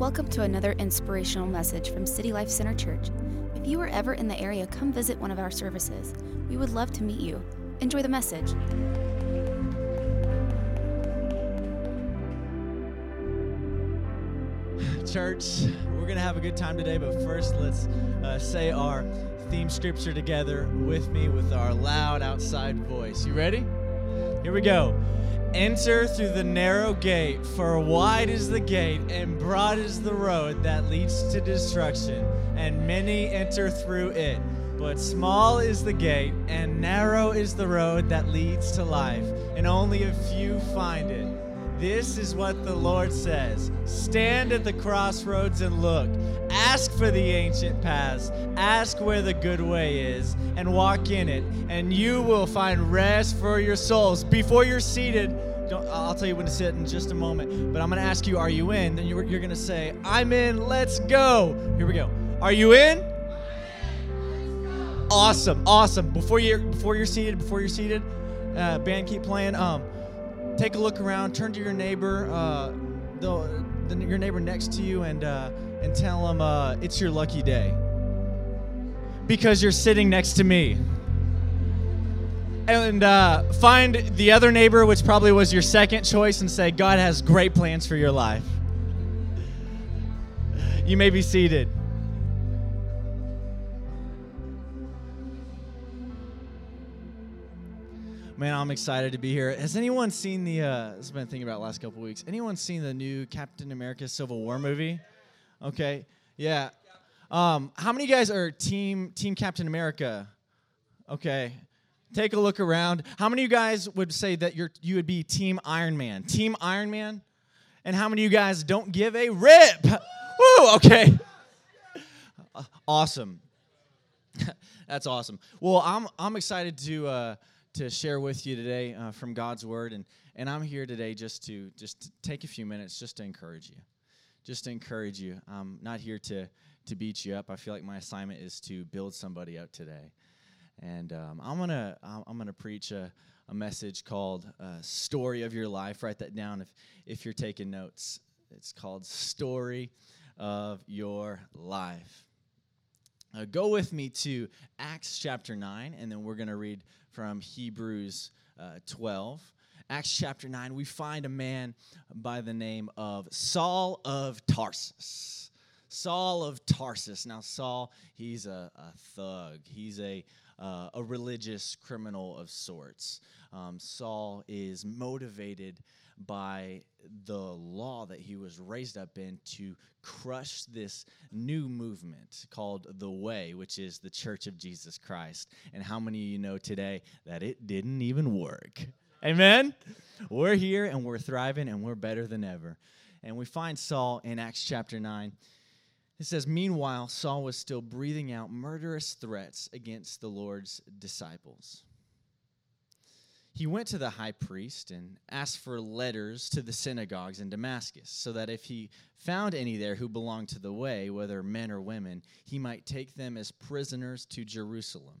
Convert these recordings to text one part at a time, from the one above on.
Welcome to another inspirational message from City Life Center Church. If you are ever in the area, come visit one of our services. We would love to meet you. Enjoy the message. Church, we're going to have a good time today, but first let's uh, say our theme scripture together with me with our loud outside voice. You ready? Here we go. Enter through the narrow gate, for wide is the gate and broad is the road that leads to destruction, and many enter through it. But small is the gate and narrow is the road that leads to life, and only a few find it. This is what the Lord says Stand at the crossroads and look. Ask for the ancient paths. Ask where the good way is and walk in it, and you will find rest for your souls. Before you're seated, don't, I'll tell you when to sit in just a moment, but I'm going to ask you, Are you in? Then you're, you're going to say, I'm in, let's go. Here we go. Are you in? Awesome, awesome. Before you're before you're seated, before you're seated, uh, band keep playing. Um, take a look around, turn to your neighbor, uh, the, the, your neighbor next to you, and uh, and tell them uh, it's your lucky day because you're sitting next to me. And uh, find the other neighbor, which probably was your second choice, and say, God has great plans for your life. You may be seated. Man, I'm excited to be here. Has anyone seen the? Uh, this has been thinking about last couple weeks. Anyone seen the new Captain America: Civil War movie? Okay, yeah. Um, how many guys are team Team Captain America? Okay, take a look around. How many of you guys would say that you're you would be Team Iron Man? Team Iron Man, and how many of you guys don't give a rip? Woo! Okay, awesome. That's awesome. Well, I'm I'm excited to. Uh, to share with you today uh, from God's Word, and and I'm here today just to just to take a few minutes just to encourage you, just to encourage you. I'm not here to to beat you up. I feel like my assignment is to build somebody up today, and um, I'm gonna I'm gonna preach a, a message called uh, "Story of Your Life." Write that down if if you're taking notes. It's called "Story of Your Life." Uh, go with me to Acts chapter 9, and then we're to read from Hebrews uh, 12. Acts chapter 9, we find a man by the name of Saul of Tarsus. Saul of Tarsus. Now, Saul, he's a, a thug, he's a, uh, a religious criminal of sorts. Um, Saul is motivated by the law that he was raised up in to crush this new movement called the Way, which is the Church of Jesus Christ. And how many of you know today that it didn't even work? Amen? We're here and we're thriving and we're better than ever. And we find Saul in Acts chapter 9. It says, Meanwhile, Saul was still breathing out murderous threats against the Lord's disciples he went to the high priest and asked for letters to the synagogues in Damascus, so that if he found any there who belonged to the way, whether men or women, he might take them as prisoners to Jerusalem.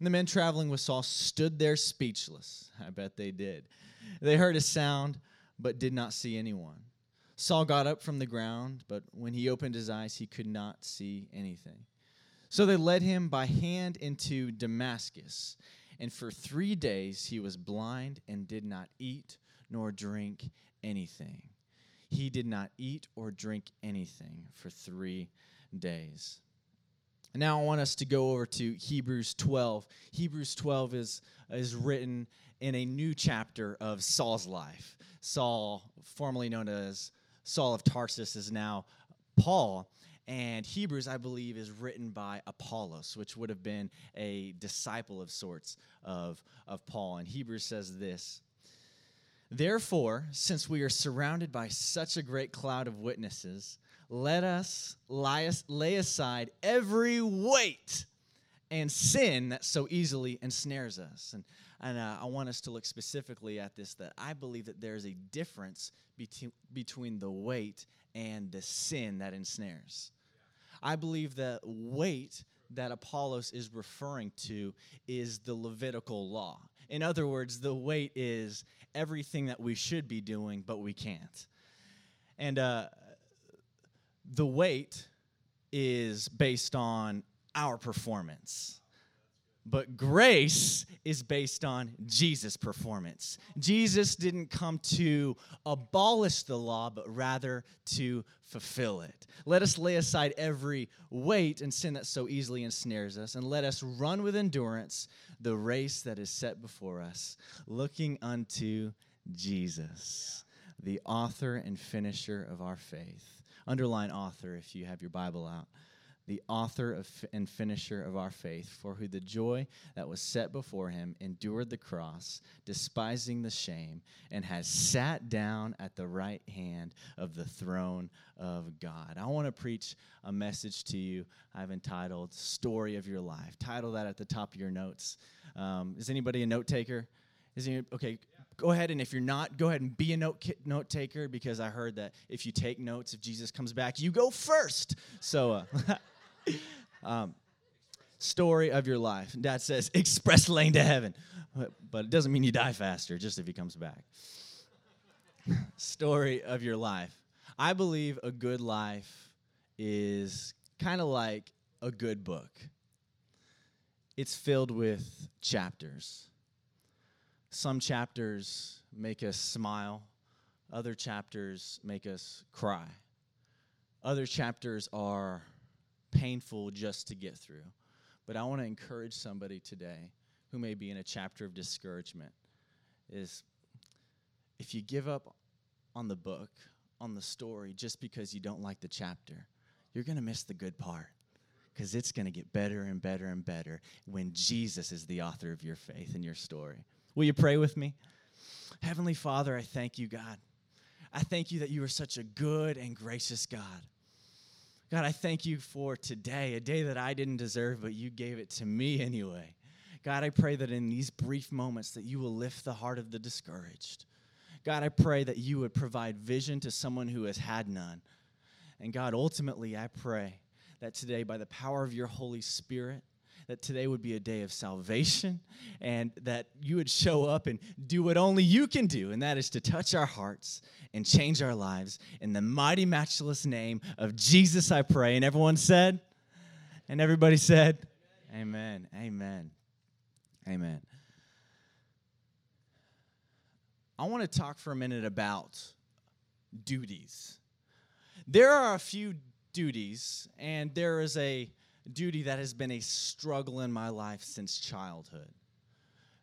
And the men traveling with Saul stood there speechless. I bet they did. They heard a sound, but did not see anyone. Saul got up from the ground, but when he opened his eyes, he could not see anything. So they led him by hand into Damascus. And for three days he was blind and did not eat nor drink anything. He did not eat or drink anything for three days. Now I want us to go over to Hebrews 12. Hebrews 12 is, is written in a new chapter of Saul's life. Saul, formerly known as Saul of Tarsus, is now Paul. And Hebrews, I believe, is written by Apollos, which would have been a disciple of sorts of, of Paul. And Hebrews says this Therefore, since we are surrounded by such a great cloud of witnesses, let us lay aside every weight and sin that so easily ensnares us. And, and uh, I want us to look specifically at this that I believe that there's a difference between, between the weight and the sin that ensnares. I believe that weight that Apollos is referring to is the Levitical law. In other words, the weight is everything that we should be doing, but we can't. And uh, the weight is based on our performance. But grace is based on Jesus' performance. Jesus didn't come to abolish the law, but rather to fulfill it. Let us lay aside every weight and sin that so easily ensnares us, and let us run with endurance the race that is set before us, looking unto Jesus, the author and finisher of our faith. Underline author if you have your Bible out the author of, and finisher of our faith, for who the joy that was set before him endured the cross, despising the shame, and has sat down at the right hand of the throne of God. I want to preach a message to you I've entitled Story of Your Life. Title that at the top of your notes. Um, is anybody a note taker? Is he, okay, go ahead and if you're not, go ahead and be a note note taker because I heard that if you take notes, if Jesus comes back, you go first. So. Uh, um, story of your life. Dad says, express lane to heaven. But it doesn't mean you die faster, just if he comes back. story of your life. I believe a good life is kind of like a good book. It's filled with chapters. Some chapters make us smile, other chapters make us cry. Other chapters are painful just to get through. But I want to encourage somebody today who may be in a chapter of discouragement is if you give up on the book, on the story, just because you don't like the chapter, you're going to miss the good part because it's going to get better and better and better when Jesus is the author of your faith and your story. Will you pray with me? Heavenly Father, I thank you, God. I thank you that you are such a good and gracious God. God, I thank you for today, a day that I didn't deserve, but you gave it to me anyway. God, I pray that in these brief moments that you will lift the heart of the discouraged. God, I pray that you would provide vision to someone who has had none. And God, ultimately, I pray that today, by the power of your Holy Spirit, that today would be a day of salvation and that you would show up and do what only you can do, and that is to touch our hearts and change our lives. In the mighty, matchless name of Jesus, I pray. And everyone said, and everybody said, Amen. Amen. Amen. I want to talk for a minute about duties. There are a few duties, and there is a duty that has been a struggle in my life since childhood.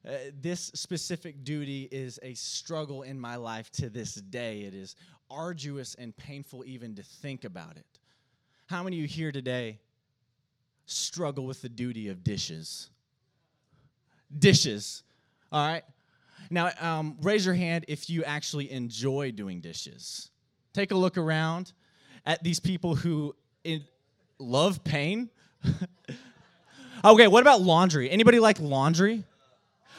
Uh, this specific duty is a struggle in my life to this day. It is arduous and painful even to think about it. How many of you here today struggle with the duty of dishes? Dishes, all right? Now, um, raise your hand if you actually enjoy doing dishes. Take a look around at these people who in, love pain okay, what about laundry? Anybody like laundry?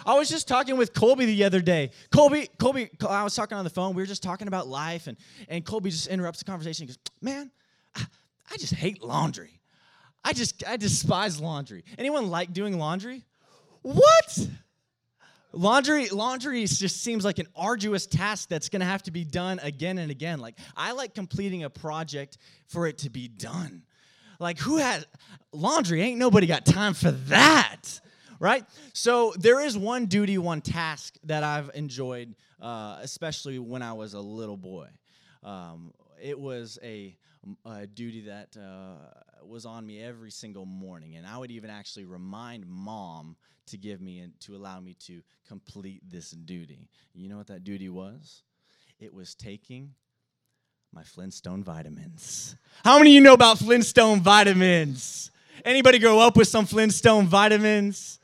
I was just talking with Colby the other day. Colby, Colby, I was talking on the phone. We were just talking about life, and, and Colby just interrupts the conversation. He goes, Man, I, I just hate laundry. I just, I despise laundry. Anyone like doing laundry? What? Laundry, laundry just seems like an arduous task that's going to have to be done again and again. Like I like completing a project for it to be done. Like, who has laundry? Ain't nobody got time for that, right? So, there is one duty, one task that I've enjoyed, uh, especially when I was a little boy. Um, it was a, a duty that uh, was on me every single morning, and I would even actually remind mom to give me and to allow me to complete this duty. You know what that duty was? It was taking my Flintstone vitamins. How many of you know about Flintstone vitamins? Anybody grow up with some Flintstone vitamins?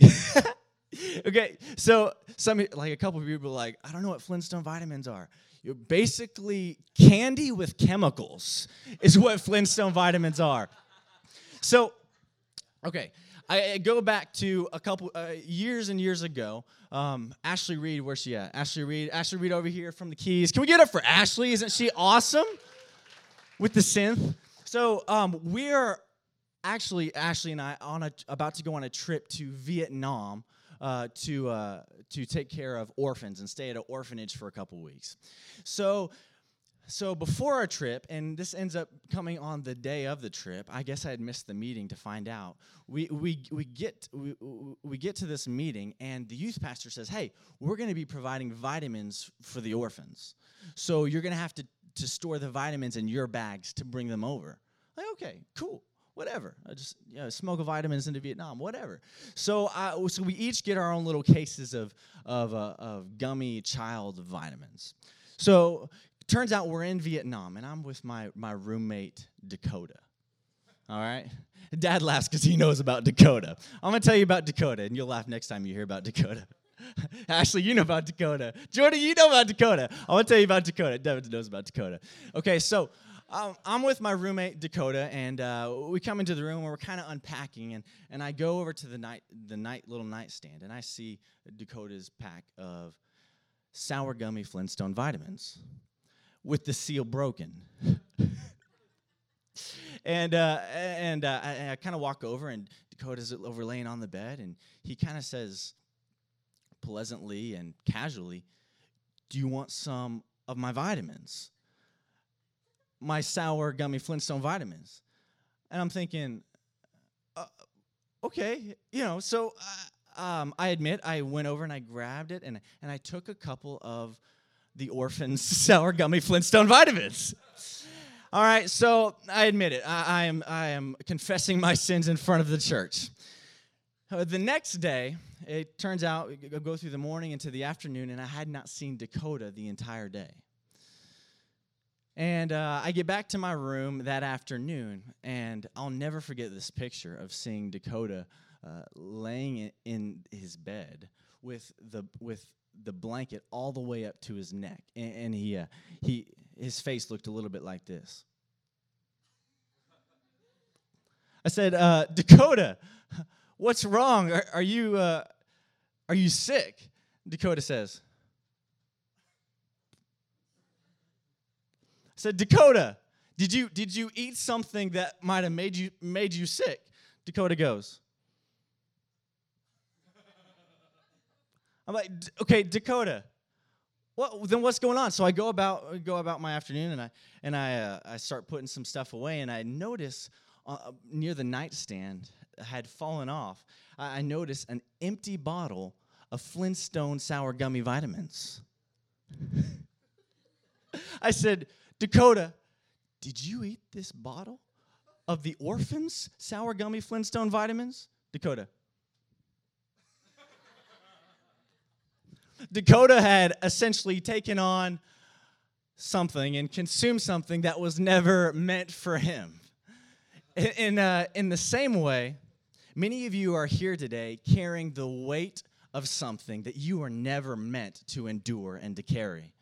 okay, so some like a couple of people are like, I don't know what Flintstone vitamins are. You're basically candy with chemicals, is what Flintstone vitamins are. So, okay, I, go back to a couple uh, years and years ago. Um, Ashley Reed, where's she at? Ashley Reed. Ashley Reed over here from the Keys. Can we get up for Ashley? Isn't she awesome with the synth? So um, we're actually Ashley and I on a, about to go on a trip to Vietnam. Uh, to uh, to take care of orphans and stay at an orphanage for a couple weeks. So so before our trip, and this ends up coming on the day of the trip. I guess I had missed the meeting to find out. We we we get we, we get to this meeting, and the youth pastor says, "Hey, we're going to be providing vitamins for the orphans. So you're going to have to to store the vitamins in your bags to bring them over." Like, okay, cool whatever. I just you know, smuggle vitamins into Vietnam, whatever. So, uh, so we each get our own little cases of of, uh, of gummy child vitamins. So turns out we're in Vietnam, and I'm with my, my roommate, Dakota. All right? Dad laughs because he knows about Dakota. I'm going to tell you about Dakota, and you'll laugh next time you hear about Dakota. Ashley, you know about Dakota. Jordan, you know about Dakota. I want to tell you about Dakota. Devin knows about Dakota. Okay, so um, I'm with my roommate Dakota, and uh, we come into the room and we're kind of unpacking, and, and I go over to the night the night little nightstand, and I see Dakota's pack of sour gummy Flintstone vitamins with the seal broken. and uh, and uh, I, I kind of walk over, and Dakota's over laying on the bed, and he kind of says pleasantly and casually, "Do you want some of my vitamins? My sour gummy Flintstone vitamins?" And I'm thinking, uh, okay, you know. So uh, um, I admit I went over and I grabbed it, and and I took a couple of the orphan's sour gummy Flintstone vitamins. All right, so I admit it. I, I, am, I am confessing my sins in front of the church. Uh, the next day, it turns out, I go through the morning into the afternoon, and I had not seen Dakota the entire day. And uh, I get back to my room that afternoon, and I'll never forget this picture of seeing Dakota uh, laying in his bed with the with the blanket all the way up to his neck, and, and he uh, he his face looked a little bit like this. I said, uh, Dakota, what's wrong? Are, are you uh, are you sick? Dakota says. I said, Dakota, did you did you eat something that might have made you made you sick? Dakota goes, I'm like, okay, Dakota. What then? What's going on? So I go about go about my afternoon, and I and I uh, I start putting some stuff away, and I notice uh, near the nightstand had fallen off. I, I notice an empty bottle of Flintstone sour gummy vitamins. I said, Dakota, did you eat this bottle of the orphans sour gummy Flintstone vitamins? Dakota, Dakota had essentially taken on something and consumed something that was never meant for him. In, uh, in the same way, many of you are here today carrying the weight of something that you were never meant to endure and to carry.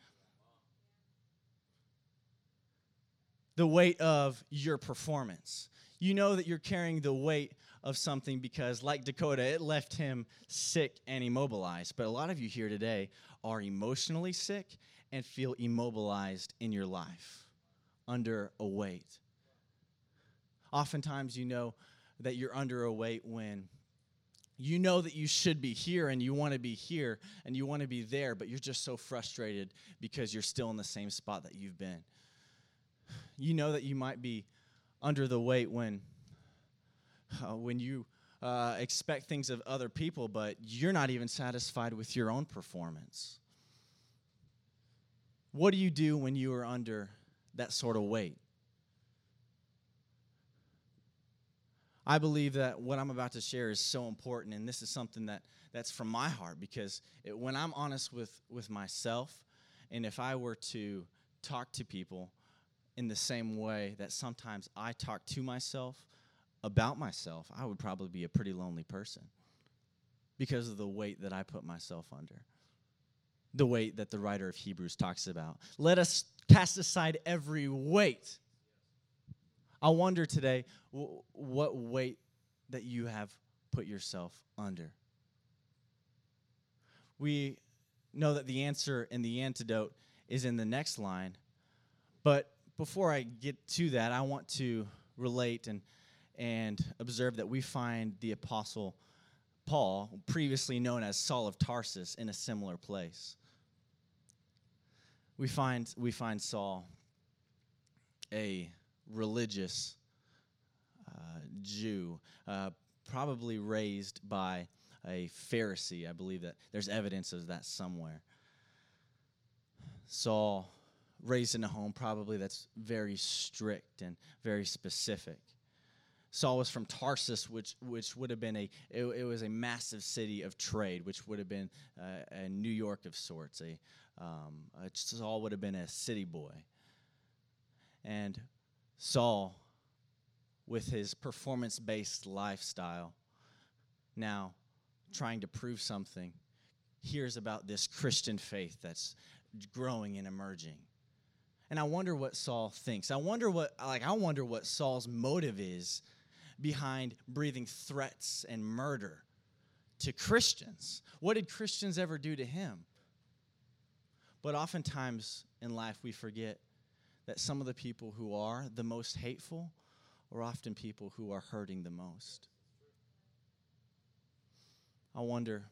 The weight of your performance. You know that you're carrying the weight of something because, like Dakota, it left him sick and immobilized. But a lot of you here today are emotionally sick and feel immobilized in your life under a weight. Oftentimes, you know that you're under a weight when you know that you should be here and you want to be here and you want to be there, but you're just so frustrated because you're still in the same spot that you've been. You know that you might be under the weight when uh, when you uh, expect things of other people, but you're not even satisfied with your own performance. What do you do when you are under that sort of weight? I believe that what I'm about to share is so important, and this is something that, that's from my heart because it, when I'm honest with, with myself, and if I were to talk to people in the same way that sometimes I talk to myself, about myself, I would probably be a pretty lonely person because of the weight that I put myself under. The weight that the writer of Hebrews talks about. Let us cast aside every weight. I wonder today w- what weight that you have put yourself under? We know that the answer and the antidote is in the next line. But before I get to that, I want to relate and, and observe that we find the Apostle Paul, previously known as Saul of Tarsus, in a similar place. We find, we find Saul a religious uh, Jew, uh, probably raised by a Pharisee. I believe that there's evidence of that somewhere. Saul, raised in a home probably that's very strict and very specific. Saul was from Tarsus, which which would have been a it, it was a massive city of trade, which would have been uh, a New York of sorts. A, um, a Saul would have been a city boy, and Saul, with his performance-based lifestyle, now trying to prove something, hears about this Christian faith that's growing and emerging. And I wonder what Saul thinks. I wonder what like I wonder what Saul's motive is behind breathing threats and murder to Christians. What did Christians ever do to him? But oftentimes in life we forget that some of the people who are the most hateful are often people who are hurting the most. I wonder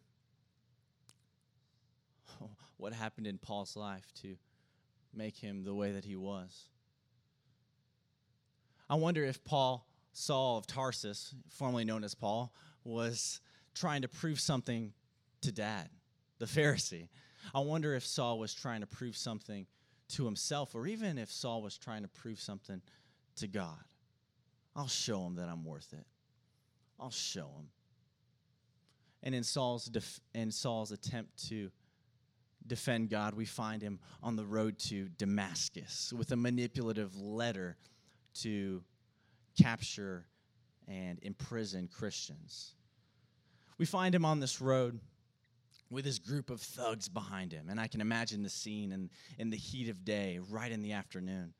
what happened in Paul's life to make him the way that he was. I wonder if Paul, Saul of Tarsus, formerly known as Paul, was trying to prove something to dad, the Pharisee. I wonder if Saul was trying to prove something to himself, or even if Saul was trying to prove something to God. I'll show him that I'm worth it. I'll show him. And in Saul's, def- in Saul's attempt to defend God, we find him on the road to Damascus with a manipulative letter to capture and imprison Christians. We find him on this road with his group of thugs behind him. And I can imagine the scene in, in the heat of day, right in the afternoon.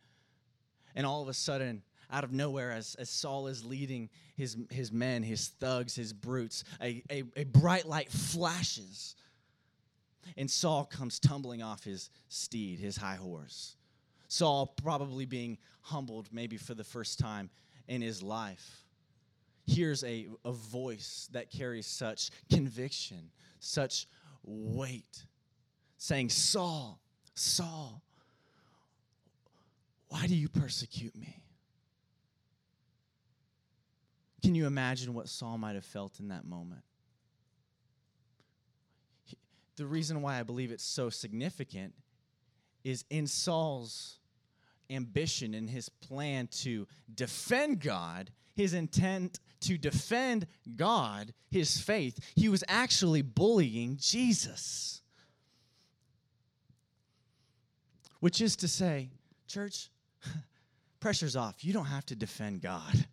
And all of a sudden, out of nowhere, as, as Saul is leading his, his men, his thugs, his brutes, a, a, a bright light flashes and Saul comes tumbling off his steed, his high horse. Saul probably being humbled maybe for the first time in his life hears a, a voice that carries such conviction, such weight, saying, Saul, Saul, why do you persecute me? Can you imagine what Saul might have felt in that moment? the reason why I believe it's so significant is in Saul's ambition and his plan to defend God, his intent to defend God, his faith, he was actually bullying Jesus. Which is to say, church, pressure's off. You don't have to defend God.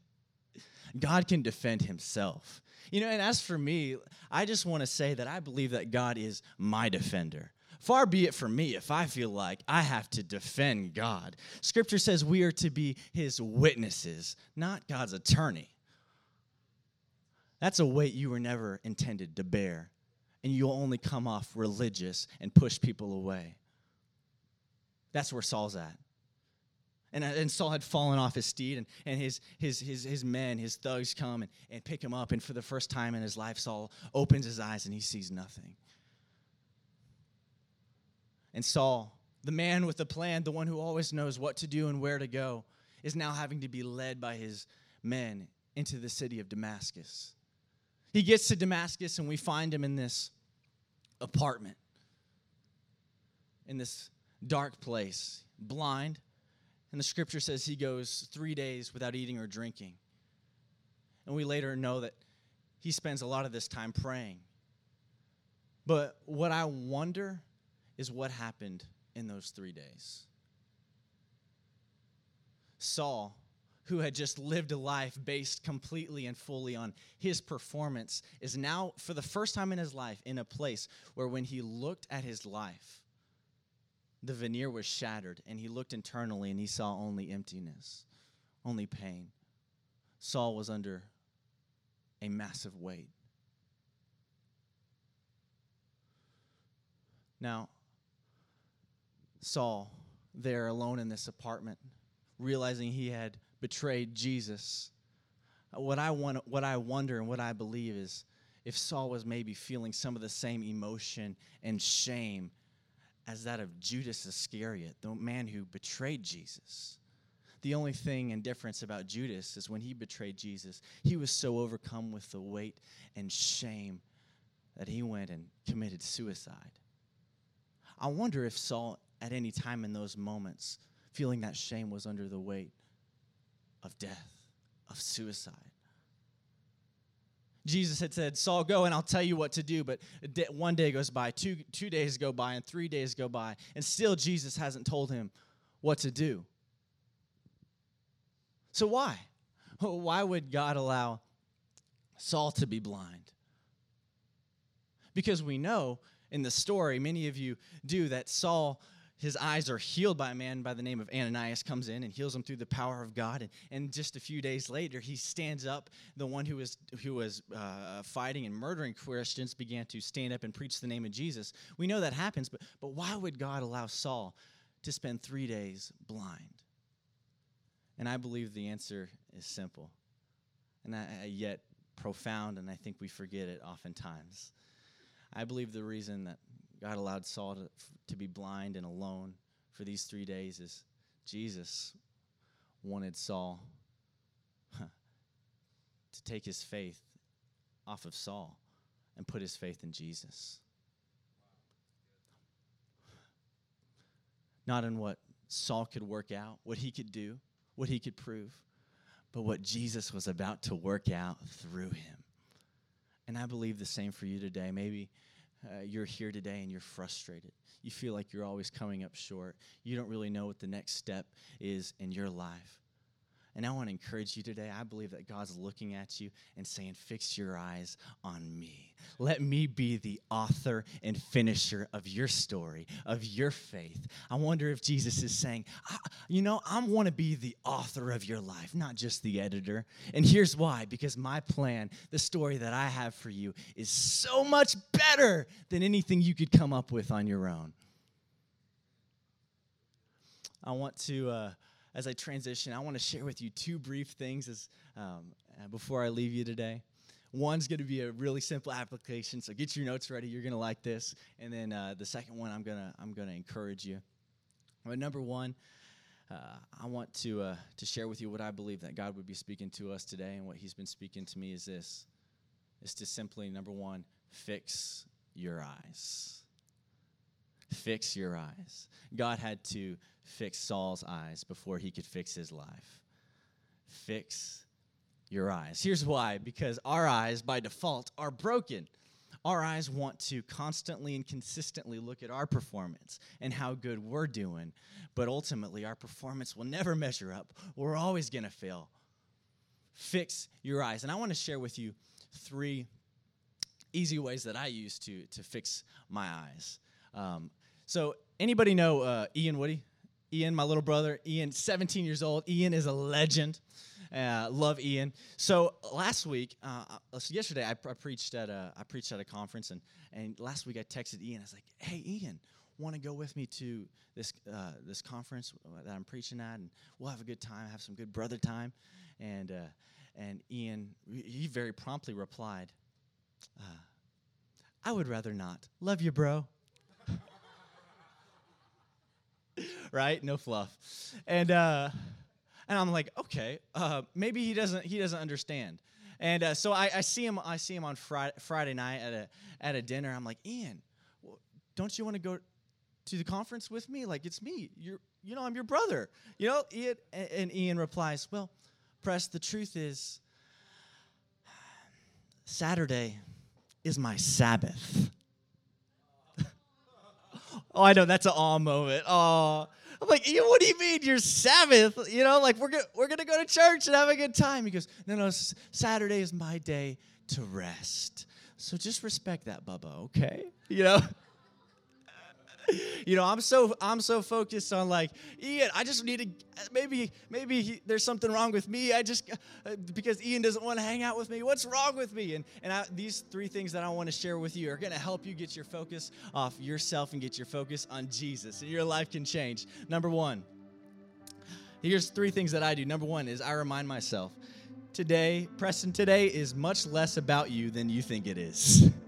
God can defend himself. You know, and as for me, I just want to say that I believe that God is my defender. Far be it from me if I feel like I have to defend God. Scripture says we are to be his witnesses, not God's attorney. That's a weight you were never intended to bear, and you'll only come off religious and push people away. That's where Saul's at. And, uh, and Saul had fallen off his steed, and, and his, his, his, his men, his thugs come and, and pick him up. And for the first time in his life, Saul opens his eyes and he sees nothing. And Saul, the man with the plan, the one who always knows what to do and where to go, is now having to be led by his men into the city of Damascus. He gets to Damascus, and we find him in this apartment, in this dark place, blind, and the scripture says he goes three days without eating or drinking. And we later know that he spends a lot of this time praying. But what I wonder is what happened in those three days. Saul, who had just lived a life based completely and fully on his performance, is now, for the first time in his life, in a place where when he looked at his life, the veneer was shattered, and he looked internally and he saw only emptiness, only pain. Saul was under a massive weight. Now, Saul, there alone in this apartment, realizing he had betrayed Jesus, what I, want, what I wonder and what I believe is if Saul was maybe feeling some of the same emotion and shame as that of Judas Iscariot, the man who betrayed Jesus. The only thing and difference about Judas is when he betrayed Jesus, he was so overcome with the weight and shame that he went and committed suicide. I wonder if Saul, at any time in those moments, feeling that shame was under the weight of death, of suicide. Jesus had said, Saul, go and I'll tell you what to do. But one day goes by, two, two days go by, and three days go by, and still Jesus hasn't told him what to do. So why? Why would God allow Saul to be blind? Because we know in the story, many of you do, that Saul his eyes are healed by a man by the name of Ananias comes in and heals him through the power of God. And, and just a few days later, he stands up. The one who was, who was uh, uh fighting and murdering Christians began to stand up and preach the name of Jesus. We know that happens, but, but why would God allow Saul to spend three days blind? And I believe the answer is simple, and I, yet profound, and I think we forget it oftentimes. I believe the reason that God allowed Saul to, to be blind and alone for these three days is Jesus wanted Saul to take his faith off of Saul and put his faith in Jesus. Not in what Saul could work out, what he could do, what he could prove, but what Jesus was about to work out through him. And I believe the same for you today. Maybe uh, you're here today and you're frustrated. You feel like you're always coming up short. You don't really know what the next step is in your life. And I want to encourage you today. I believe that God's looking at you and saying, Fix your eyes on me. Let me be the author and finisher of your story, of your faith. I wonder if Jesus is saying, You know, I want to be the author of your life, not just the editor. And here's why because my plan, the story that I have for you, is so much better than anything you could come up with on your own. I want to. Uh, as I transition, I want to share with you two brief things as, um, uh, before I leave you today. One's going to be a really simple application, so get your notes ready. You're going to like this. And then uh, the second one, I'm going to I'm going to encourage you. But number one, uh, I want to uh, to share with you what I believe that God would be speaking to us today, and what He's been speaking to me is this: is to simply number one, fix your eyes. Fix your eyes. God had to fix Saul's eyes before he could fix his life. Fix your eyes. Here's why because our eyes, by default, are broken. Our eyes want to constantly and consistently look at our performance and how good we're doing, but ultimately, our performance will never measure up. We're always going to fail. Fix your eyes. And I want to share with you three easy ways that I use to, to fix my eyes. Um, so, anybody know uh, Ian Woody? Ian, my little brother. Ian, 17 years old. Ian is a legend. Uh, love Ian. So last week, uh, yesterday, I, I, preached at a I preached at a conference, and and last week I texted Ian. I was like, "Hey, Ian, want to go with me to this uh, this conference that I'm preaching at, and we'll have a good time, have some good brother time." And uh, and Ian, he very promptly replied, uh, "I would rather not. Love you, bro." Right? No fluff. And uh, and I'm like, okay, uh, maybe he doesn't he doesn't understand. And uh, so I, I, see him I see him on Friday, Friday night at a at a dinner. I'm like, Ian, don't you want to go to the conference with me? Like it's me. You're you know I'm your brother. You know Ian and, Ian replies, well, press. The truth is, Saturday is my Sabbath. oh, I know that's an awe moment. Oh, I'm like, what do you mean your Sabbath? You know, like we're gonna we're gonna go to church and have a good time. He goes, no, no, Saturday is my day to rest. So just respect that, Bubba, okay? You know. you know, I'm so I'm so focused on like Ian. I just need to maybe maybe he, there's something wrong with me. I just because Ian doesn't want to hang out with me. What's wrong with me? And and I, these three things that I want to share with you are going to help you get your focus off yourself and get your focus on Jesus, and your life can change. Number one. Here's three things that I do. Number one is I remind myself today, Preston, today is much less about you than you think it is.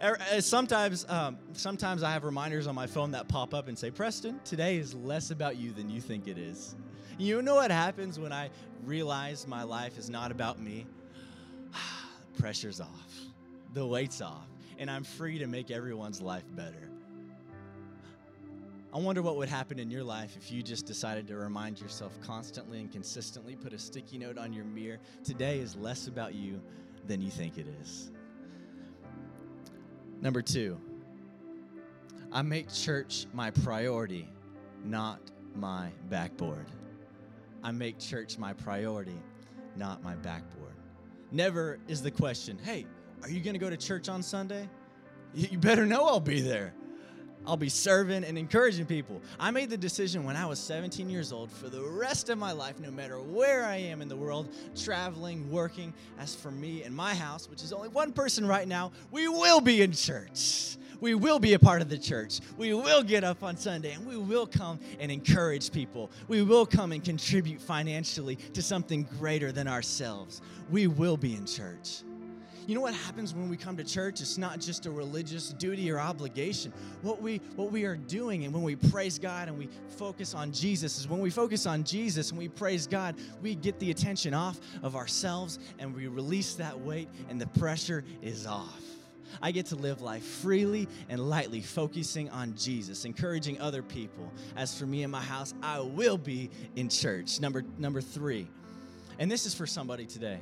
Er, uh, sometimes, um, sometimes I have reminders on my phone that pop up and say, Preston, today is less about you than you think it is. You know what happens when I realize my life is not about me? Pressure's off, the weight's off, and I'm free to make everyone's life better. I wonder what would happen in your life if you just decided to remind yourself constantly and consistently, put a sticky note on your mirror. Today is less about you than you think it is. Number two, I make church my priority, not my backboard. I make church my priority, not my backboard. Never is the question, hey, are you going to go to church on Sunday? You better know I'll be there. I'll be serving and encouraging people. I made the decision when I was 17 years old for the rest of my life, no matter where I am in the world, traveling, working. As for me and my house, which is only one person right now, we will be in church. We will be a part of the church. We will get up on Sunday and we will come and encourage people. We will come and contribute financially to something greater than ourselves. We will be in church. You know what happens when we come to church? It's not just a religious duty or obligation. What we what we are doing and when we praise God and we focus on Jesus is when we focus on Jesus and we praise God, we get the attention off of ourselves and we release that weight and the pressure is off. I get to live life freely and lightly, focusing on Jesus, encouraging other people. As for me and my house, I will be in church. Number number 3. And this is for somebody today.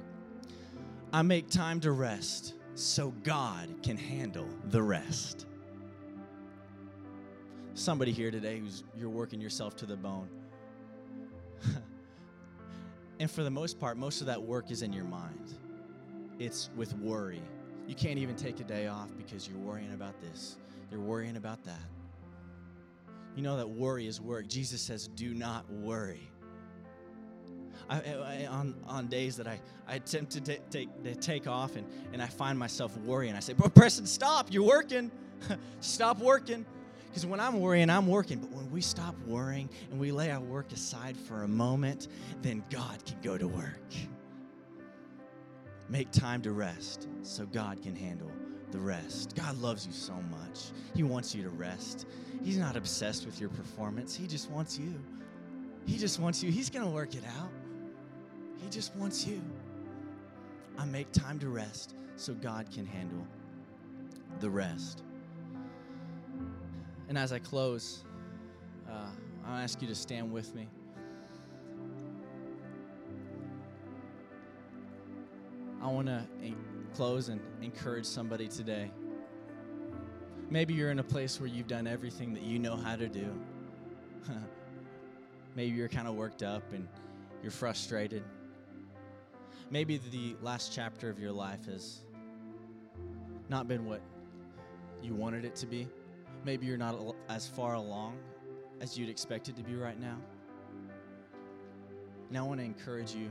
I make time to rest so God can handle the rest. Somebody here today who's you're working yourself to the bone. and for the most part, most of that work is in your mind. It's with worry. You can't even take a day off because you're worrying about this. You're worrying about that. You know that worry is work. Jesus says, do not worry. I, I, on, on days that I, I attempt to, t- take, to take off and, and I find myself worrying. I say, But Preston, stop. You're working. stop working. Because when I'm worrying, I'm working. But when we stop worrying and we lay our work aside for a moment, then God can go to work. Make time to rest so God can handle the rest. God loves you so much. He wants you to rest. He's not obsessed with your performance, He just wants you. He just wants you. He's going to work it out. He just wants you. I make time to rest so God can handle the rest. And as I close, uh, I'll ask you to stand with me. I want to close and encourage somebody today. Maybe you're in a place where you've done everything that you know how to do. Maybe you're kind of worked up and you're frustrated. Maybe the last chapter of your life has not been what you wanted it to be. Maybe you're not as far along as you'd expect it to be right now. And I want to encourage you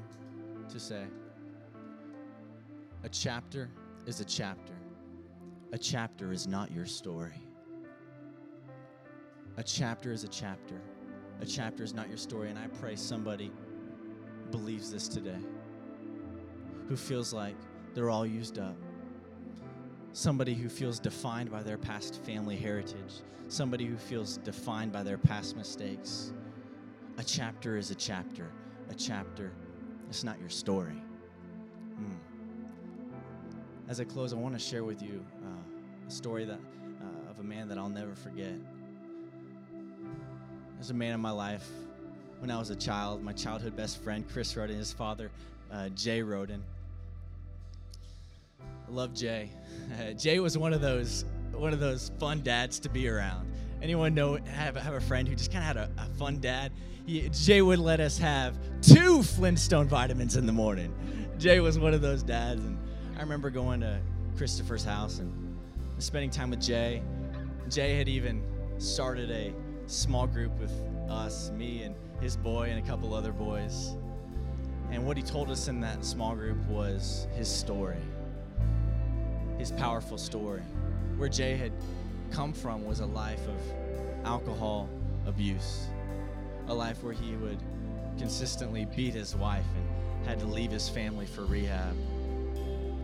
to say a chapter is a chapter. A chapter is not your story. A chapter is a chapter. A chapter is not your story. And I pray somebody believes this today who feels like they're all used up. Somebody who feels defined by their past family heritage. Somebody who feels defined by their past mistakes. A chapter is a chapter. A chapter, it's not your story. Mm. As I close, I want to share with you uh, a story that, uh, of a man that I'll never forget. There's a man in my life when I was a child, my childhood best friend, Chris Roden, his father, uh, Jay Roden. I love Jay. Uh, Jay was one of those one of those fun dads to be around. Anyone know have, have a friend who just kind of had a, a, fun dad? He, Jay would let us have two Flintstone vitamins in the morning. Jay was one of those dads, and I remember going to Christopher's house and spending time with Jay. Jay had even started a small group with us, me and his boy and a couple other boys. And what he told us in that small group was his story, his powerful story. Where Jay had come from was a life of alcohol abuse, a life where he would consistently beat his wife and had to leave his family for rehab.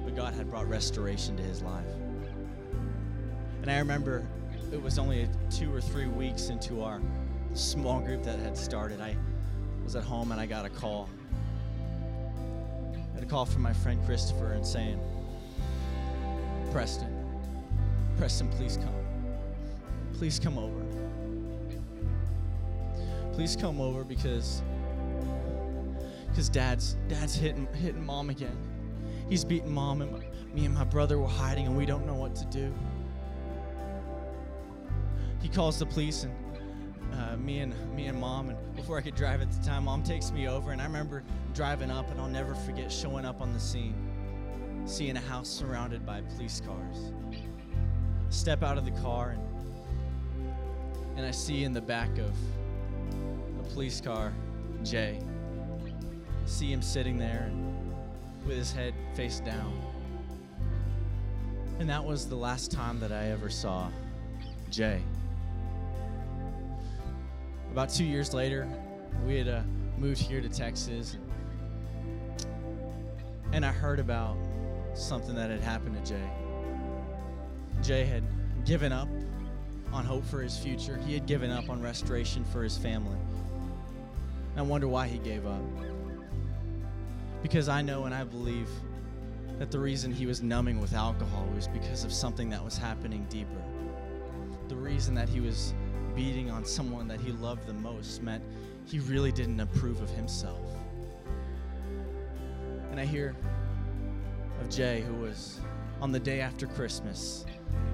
But God had brought restoration to his life. And I remember it was only two or three weeks into our small group that had started. I was at home and I got a call. I had a call from my friend Christopher and saying, Preston, Preston, please come. Please come over. Please come over because because dad's dad's hitting hitting mom again. He's beating mom and me and my brother were hiding and we don't know what to do. He calls the police and uh, me and me and mom and before I could drive at the time, mom takes me over and I remember driving up and I'll never forget showing up on the scene, seeing a house surrounded by police cars. Step out of the car and and I see in the back of a police car Jay. See him sitting there with his head face down. And that was the last time that I ever saw Jay. About two years later, we had uh, moved here to Texas, and I heard about something that had happened to Jay. Jay had given up on hope for his future, he had given up on restoration for his family. I wonder why he gave up. Because I know and I believe that the reason he was numbing with alcohol was because of something that was happening deeper. The reason that he was beating on someone that he loved the most meant he really didn't approve of himself. And I hear Jay, who was on the day after Christmas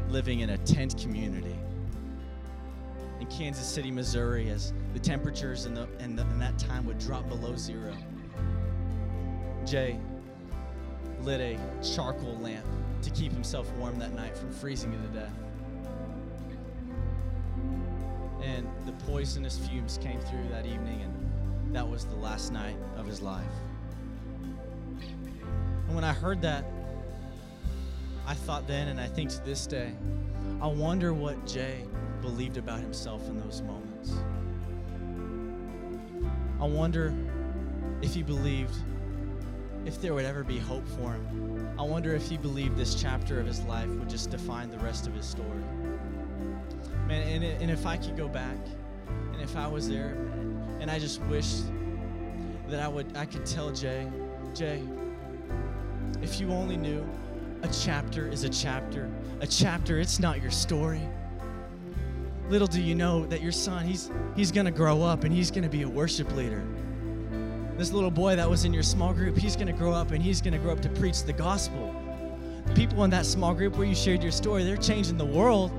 living in a tent community in Kansas City, Missouri, as the temperatures in, the, in, the, in that time would drop below zero. Jay lit a charcoal lamp to keep himself warm that night from freezing to death. And the poisonous fumes came through that evening, and that was the last night of his life. And when I heard that, I thought then, and I think to this day, I wonder what Jay believed about himself in those moments. I wonder if he believed if there would ever be hope for him. I wonder if he believed this chapter of his life would just define the rest of his story. Man, and, and if I could go back, and if I was there, and I just wished that I would, I could tell Jay, Jay, if you only knew, a chapter is a chapter. A chapter, it's not your story. Little do you know that your son, he's he's gonna grow up and he's gonna be a worship leader. This little boy that was in your small group, he's gonna grow up and he's gonna grow up to preach the gospel. The people in that small group where you shared your story, they're changing the world.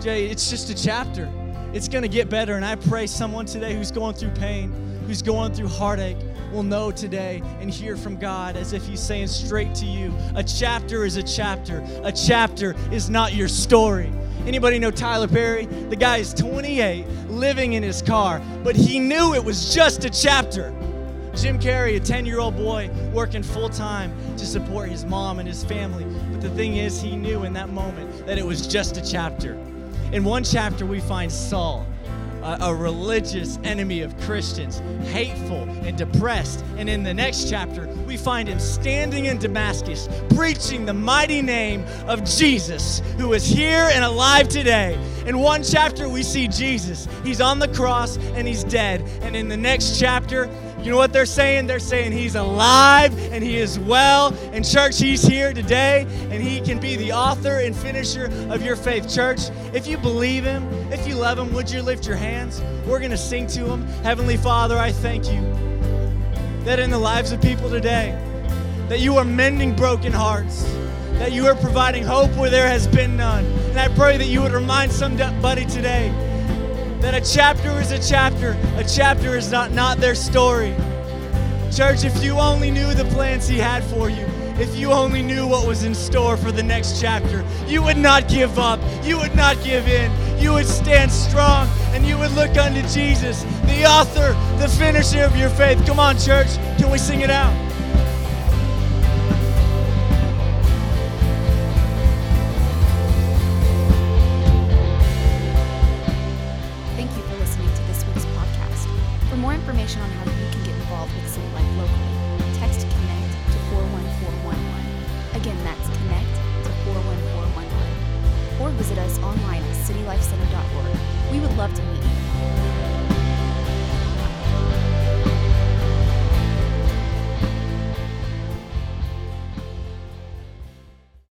Jay, it's just a chapter. It's gonna get better, and I pray someone today who's going through pain, who's going through heartache, will know today and hear from God as if He's saying straight to you a chapter is a chapter. A chapter is not your story. Anybody know Tyler Perry? The guy is 28, living in his car, but he knew it was just a chapter. Jim Carrey, a 10 year old boy, working full time to support his mom and his family. But the thing is, he knew in that moment that it was just a chapter. In one chapter, we find Saul, a, a, religious enemy of Christians, hateful and depressed. And in the next chapter, we find him standing in Damascus, preaching the mighty name of Jesus, who is here and alive today. In one chapter, we see Jesus. He's on the cross and he's dead. And in the next chapter, you know what they're saying? They're saying he's alive and he is well. And church, he's here today and he can be the author and finisher of your faith. Church, if you believe him, if you love him, would you lift your hands? We're going to sing to him. Heavenly Father, I thank you that in the lives of people today, that you are mending broken hearts, that you are providing hope where there has been none. And I pray that you would remind somebody buddy, today that a chapter is a chapter. A chapter is not, not their story. Church, if you only knew the plans He had for you, if you only knew what was in store for the next chapter, you would not give up. You would not give in. You would stand strong and you would look unto Jesus, the author, the finisher of your faith. Come on, church. Can we sing it out?